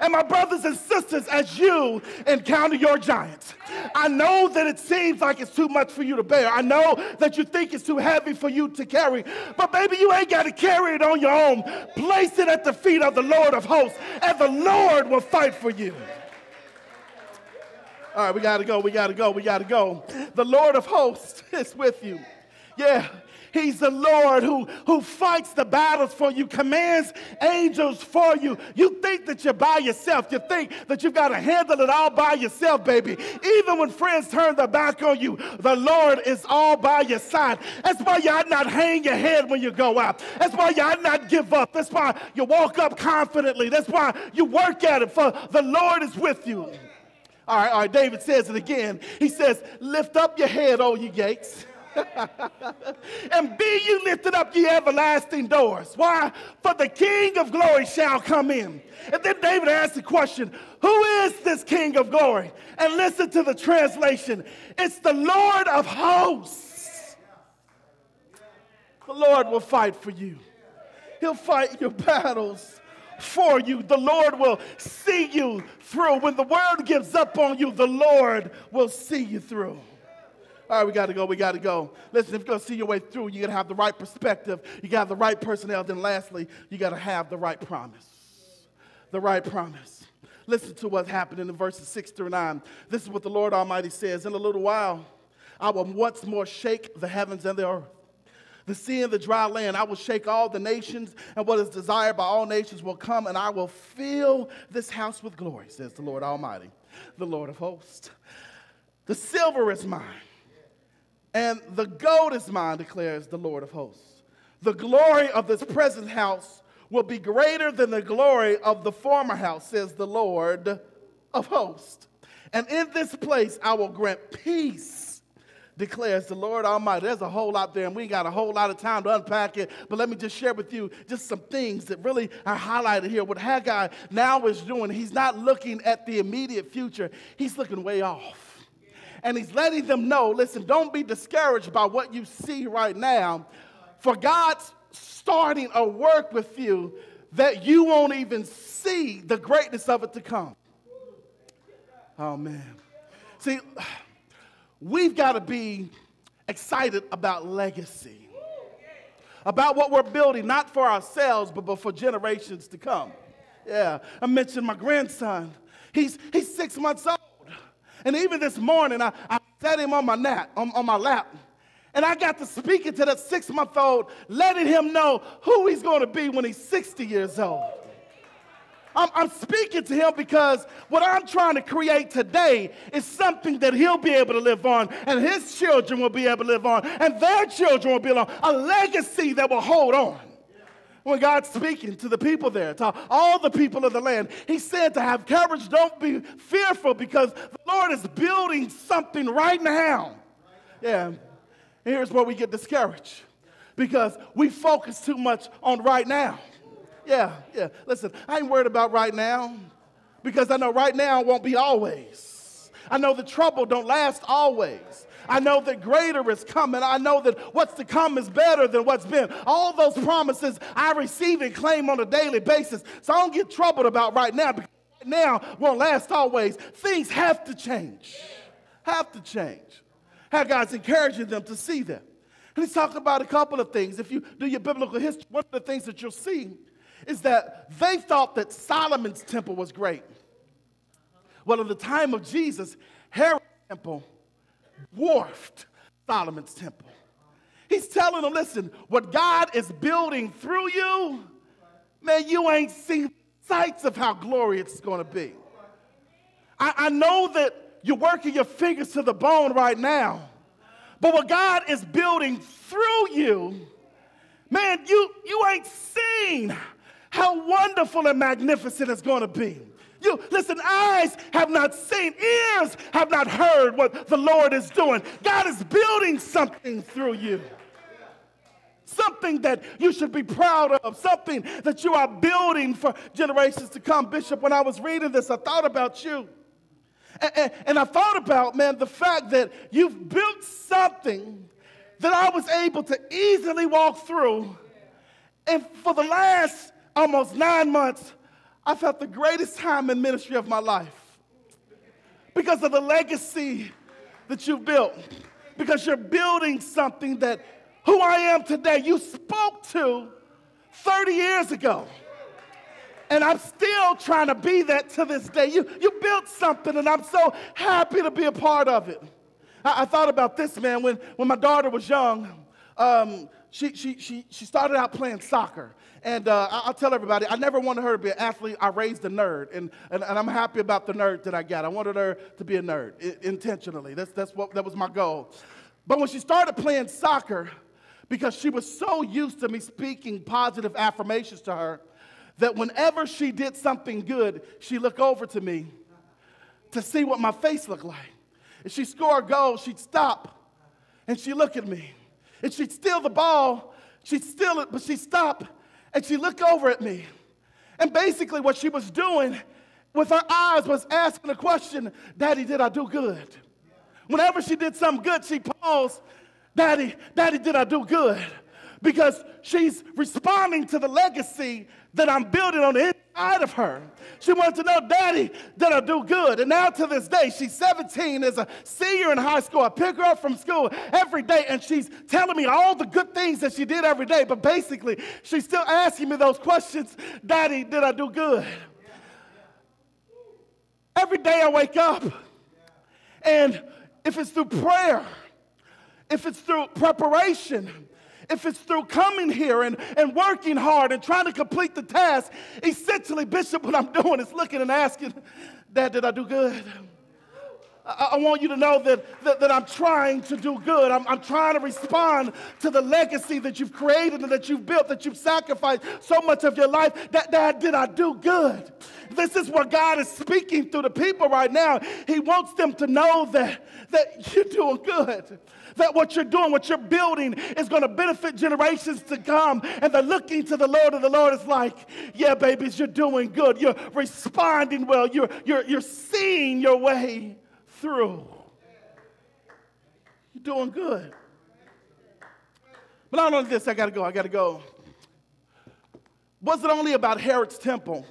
Speaker 1: And my brothers and sisters, as you encounter your giants, I know that it seems like it's too much for you to bear. I know that you think it's too heavy for you to carry, but baby, you ain't got to carry it on your own. Place it at the feet of the Lord of hosts, and the Lord will fight for you. All right, we got to go, we got to go, we got to go. The Lord of hosts is with you. Yeah, He's the Lord who, who fights the battles for you, commands angels for you. You think that you're by yourself. You think that you've got to handle it all by yourself, baby. Even when friends turn their back on you, the Lord is all by your side. That's why ought not hang your head when you go out. That's why ought not give up. That's why you walk up confidently. That's why you work at it, for the Lord is with you. All right, all right, David says it again. He says, Lift up your head, O ye gates. and be you lifted up, ye everlasting doors. Why? For the King of glory shall come in. And then David asked the question, Who is this King of glory? And listen to the translation it's the Lord of hosts. The Lord will fight for you, He'll fight your battles for you. The Lord will see you through. When the world gives up on you, the Lord will see you through. All right, we got to go. We got to go. Listen, if you're going to see your way through, you got to have the right perspective. You got the right personnel. Then, lastly, you got to have the right promise. The right promise. Listen to what's happening in verses 6 through 9. This is what the Lord Almighty says In a little while, I will once more shake the heavens and the earth the sea and the dry land. I will shake all the nations, and what is desired by all nations will come, and I will fill this house with glory, says the Lord Almighty, the Lord of hosts. The silver is mine, and the gold is mine, declares the Lord of hosts. The glory of this present house will be greater than the glory of the former house, says the Lord of hosts. And in this place I will grant peace declares the Lord Almighty. There's a whole lot there, and we ain't got a whole lot of time to unpack it. But let me just share with you just some things that really are highlighted here. What Haggai now is doing, he's not looking at the immediate future, he's looking way off. And he's letting them know listen, don't be discouraged by what you see right now, for God's starting a work with you that you won't even see the greatness of it to come. Oh, man. See, we've got to be excited about legacy, about what we're building, not for ourselves, but, for generations to come. Yeah, I mentioned my grandson. He's, he's six months old. And even this morning, I, I sat him on my, nap, on, on my lap, and I got to speaking to that six month old, letting him know who he's going to be when he's 60 years old. I'm, I'm speaking to him because what I'm trying to create today is something that he'll be able to live on, and his children will be able to live on, and their children will be on. A legacy that will hold on when God's speaking to the people there, to all the people of the land, He said to have courage, don't be fearful because the Lord is building something right now. Yeah, here's where we get discouraged because we focus too much on right now. Yeah, yeah. Listen, I ain't worried about right now because I know right now won't be always. I know the trouble don't last always. I know that greater is coming. I know that what's to come is better than what's been. All those promises I receive and claim on a daily basis. So I don't get troubled about right now because now won't last always. Things have to change. Have to change. How God's encouraging them to see that. And he's talking about a couple of things. If you do your biblical history, one of the things that you'll see is that they thought that Solomon's temple was great. Well, in the time of Jesus, Herod's temple dwarfed Solomon's temple. He's telling them, listen, what God is building through you, man, you ain't seen sights of how glorious it's going to be. I, I know that you're working your fingers to the bone right now, but what God is building through you, man, you, you ain't seen how wonderful and magnificent it's going to be. You listen, eyes have not seen, ears have not heard what the Lord is doing. God is building something through you. Something that you should be proud of, something that you are building for generations to come. Bishop, when I was reading this, I thought about you. And, and, and I thought about, man, the fact that you've built something that I was able to easily walk through. And for the last almost nine months, I felt the greatest time in ministry of my life because of the legacy that you've built, because you're building something that who I am today, you spoke to 30 years ago. And I'm still trying to be that to this day. You, you built something, and I'm so happy to be a part of it. I, I thought about this, man, when, when my daughter was young. Um, she, she, she, she started out playing soccer. And uh, I'll tell everybody, I never wanted her to be an athlete. I raised a nerd. And, and, and I'm happy about the nerd that I got. I wanted her to be a nerd I- intentionally. That's, that's what, that was my goal. But when she started playing soccer, because she was so used to me speaking positive affirmations to her, that whenever she did something good, she looked over to me to see what my face looked like. If she scored a goal, she'd stop and she'd look at me. And she'd steal the ball, she'd steal it, but she'd stop and she'd look over at me. And basically, what she was doing with her eyes was asking the question, Daddy, did I do good? Whenever she did something good, she paused, Daddy, Daddy, did I do good? Because she's responding to the legacy that I'm building on the inside of her. She wanted to know, Daddy, did I do good? And now to this day, she's 17, is a senior in high school. I pick her up from school every day, and she's telling me all the good things that she did every day. But basically, she's still asking me those questions Daddy, did I do good? Every day I wake up, and if it's through prayer, if it's through preparation, if it's through coming here and, and working hard and trying to complete the task, essentially, Bishop, what I'm doing is looking and asking, Dad, did I do good? I, I want you to know that, that, that, I'm trying to do good. I'm, I'm trying to respond to the legacy that you've created and that you've built, that you've sacrificed so much of your life. That, Dad, did I do good? This is what God is speaking through the people right now. He wants them to know that, that you're doing good that what you're doing, what you're building, is going to benefit generations to come. And they're looking to the Lord, and the Lord is like, Yeah, babies, you're doing good. You're responding well. You're, you're, you're seeing your way through. You're doing good. But not only this, I got to go. I got to go. Was it only about Herod's temple?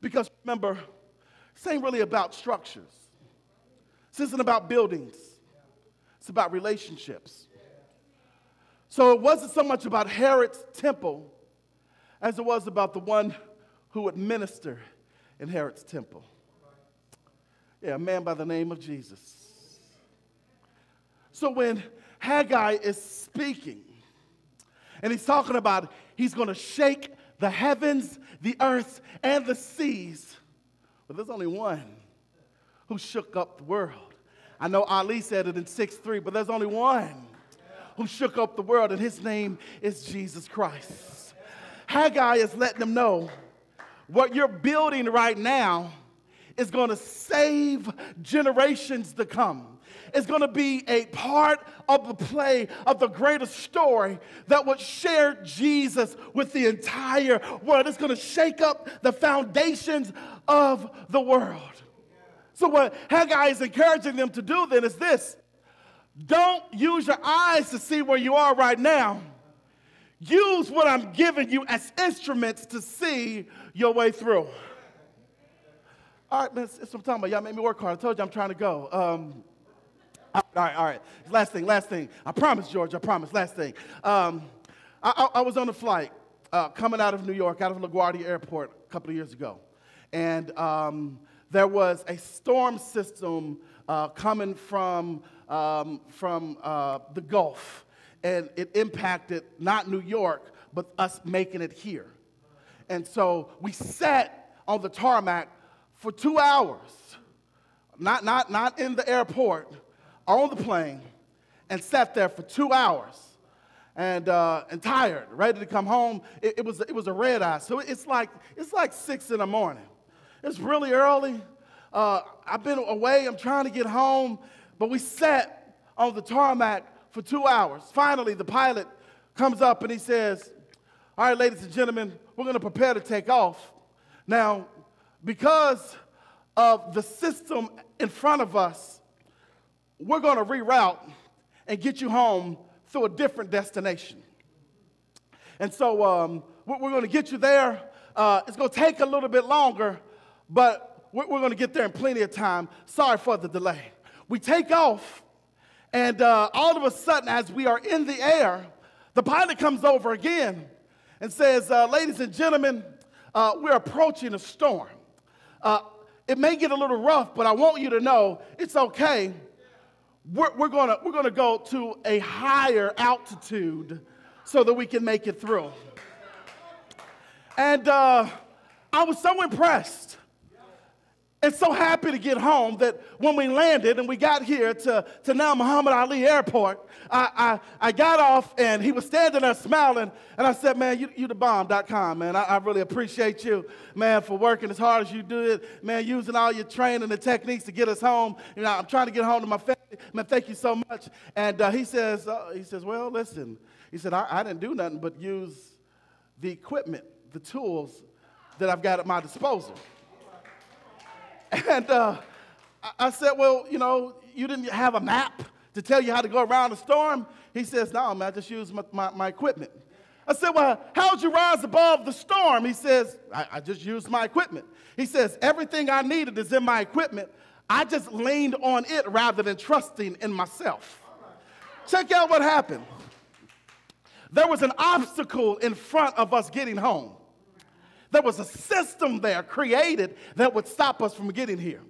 Speaker 1: Because remember, this ain't really about structures. This isn't about buildings. It's about relationships. So it wasn't so much about Herod's temple as it was about the one who would minister in Herod's temple. Yeah, a man by the name of Jesus. So when Haggai is speaking, and he's talking about he's going to shake the heavens, the earth, and the seas, but there's only one who shook up the world. I know Ali said it in 6 3, but there's only one who shook up the world, and his name is Jesus Christ. Haggai is letting them know what you're building right now is going to save generations to come. It's going to be a part of the play of the greatest story that would share Jesus with the entire world. It's going to shake up the foundations of the world. So, what Haggai is encouraging them to do then is this don't use your eyes to see where you are right now. Use what I'm giving you as instruments to see your way through. All right, man, that's what I'm talking about. Y'all made me work hard. I told you I'm trying to go. Um, all right, all right. Last thing, last thing. I promise, George, I promise. Last thing. Um, I, I, I, was on a flight uh, coming out of New York, out of LaGuardia Airport a couple of years ago. And um, there was a storm system uh, coming from, um, from uh, the Gulf. And it impacted not New York, but us making it here. And so we sat on the tarmac for two hours, not, not, not in the airport, on the plane, and sat there for two hours. And, uh, and tired, ready to come home. It, it, was, it was a red eye. So it's like, it's like six in the morning. It's really early. Uh, I've been away. I'm trying to get home. But we sat on the tarmac for two hours. Finally, the pilot comes up and he says, All right, ladies and gentlemen, we're going to prepare to take off. Now, because of the system in front of us, we're going to reroute and get you home through a different destination. And so um, we're, going to get you there. Uh, it's going to take a little bit longer, but we're, going to get there in plenty of time. Sorry for the delay. We take off, and uh, all of a sudden, as we are in the air, the pilot comes over again and says, uh, Ladies and gentlemen, uh, we're approaching a storm. Uh, it may get a little rough, but I want you to know it's okay. We're, we're going we're gonna go to a higher altitude so that we can make it through. And uh, I was so impressed and so happy to get home that when we landed and we got here to, to now Muhammad Ali Airport, I, I, I got off and he was standing there smiling. And I said, Man, you, you the bomb.com, man. I, I really appreciate you, man, for working as hard as you do it, man, using all your training and techniques to get us home. You know, I'm trying to get home to my family. Man, thank you so much. And uh, he says, uh, he says, Well, listen, he said, I, I didn't do nothing but use the equipment, the tools that I've got at my disposal. And uh, I said, Well, you know, you didn't have a map to tell you how to go around the storm? He says, No, man, I just used my, my, my equipment. I said, Well, how'd you rise above the storm? He says, I, I just used my equipment. He says, Everything I needed is in my equipment. I just leaned on it rather than trusting in myself. Check out what happened. There was an obstacle in front of us getting home. There was a system there created that would stop us from getting here.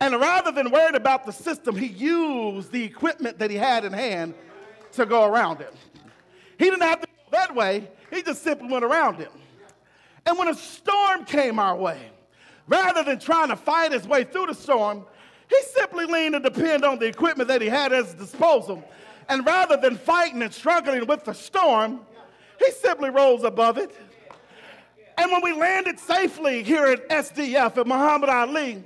Speaker 1: And rather than worried about the system, he used the equipment that he had in hand to go around it. He didn't have to go that way, he just simply went around it. And when a storm came our way, rather than trying to fight his way through the storm, he simply leaned to depend on the equipment that he had at his disposal. And rather than fighting and struggling with the storm, he simply rose above it and when we landed safely here at SDF at Muhammad Ali,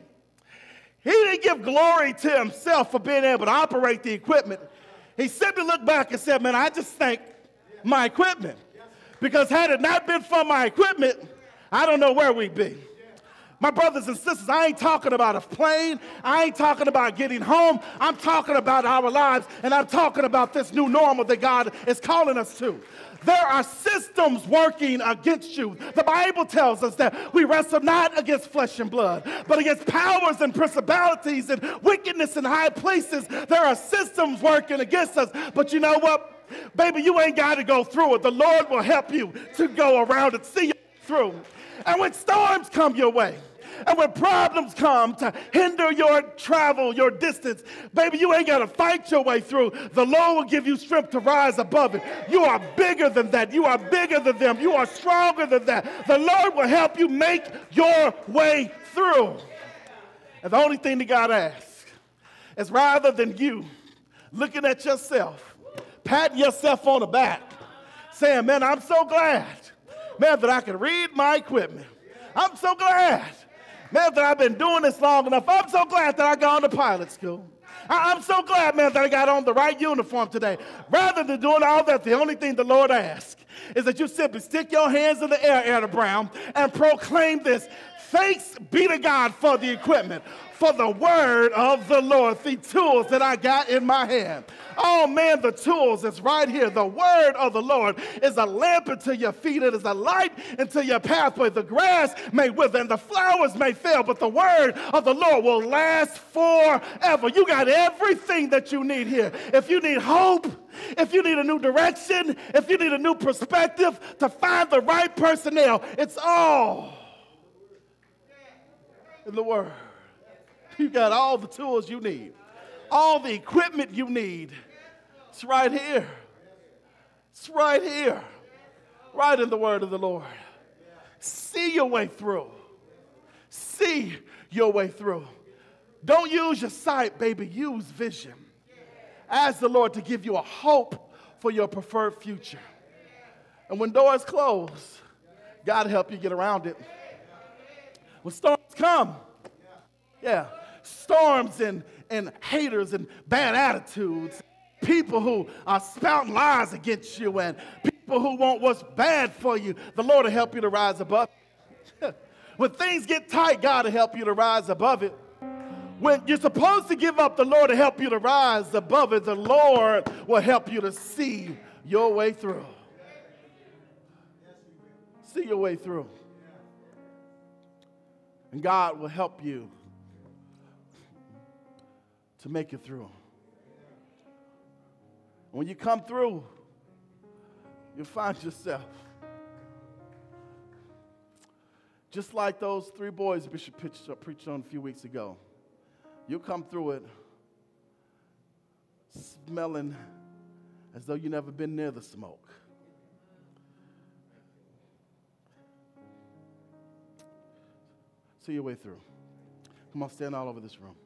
Speaker 1: he didn't give glory to himself for being able to operate the equipment. He simply looked back and said, Man, I just thank my equipment. Because had it not been for my equipment, I don't know where we'd be. My brothers and sisters, I ain't talking about a plane. I ain't talking about getting home. I'm talking about our lives, and I'm talking about this new normal that God is calling us to. There are systems working against you. The Bible tells us that we wrestle not against flesh and blood, but against powers and principalities and wickedness in high places. There are systems working against us. But you know what? Baby, you ain't got to go through it. The Lord will help you to go around and see you through. And when storms come your way, and when problems come to hinder your travel, your distance, baby, you ain't got to fight your way through. The Lord will give you strength to rise above it. You are bigger than that. You are bigger than them. You are stronger than that. The Lord will help you make your way through. And the only thing that God asks is rather than you looking at yourself, patting yourself on the back, saying, Man, I'm so glad, man, that I can read my equipment. I'm so glad Man, that I've been doing this long enough. I'm so glad that I got on the pilot school. I, am so glad, man, that I got on the right uniform today. Rather than doing all that, the only thing the Lord asks is that you simply stick your hands in the air, Anna Brown, and proclaim this Thanks be to God for the equipment, for the word of the Lord, the tools that I got in my hand. Oh man, the tools is right here. The word of the Lord is a lamp unto your feet, it is a light unto your pathway. The grass may wither and the flowers may fail, but the word of the Lord will last forever. You got everything that you need here. If you need hope, if you need a new direction, if you need a new perspective to find the right personnel, it's all in the Word. You got all the tools you need, all the equipment you need. It's right here. It's right here, right in the Word of the Lord. See your way through. See your way through. Don't use your sight, baby. Use vision. Ask the Lord to give you a hope for your preferred future. And when doors close, God help you get around it. When storms come, yeah, storms and, and haters and bad attitudes, people who are spouting lies against you, and people who want what's bad for you, the Lord will help you to rise above. when things get tight, God will help you to rise above it. When you're supposed to give up, the Lord will help you to rise above it. The Lord will help you to see your way through. See your way through. And God will help you to make it through. When you come through, you'll find yourself just like those three boys Bishop uh, preached on a few weeks ago. You'll come through it smelling as though you've never been near the smoke. See your way through. Come on, stand all over this room.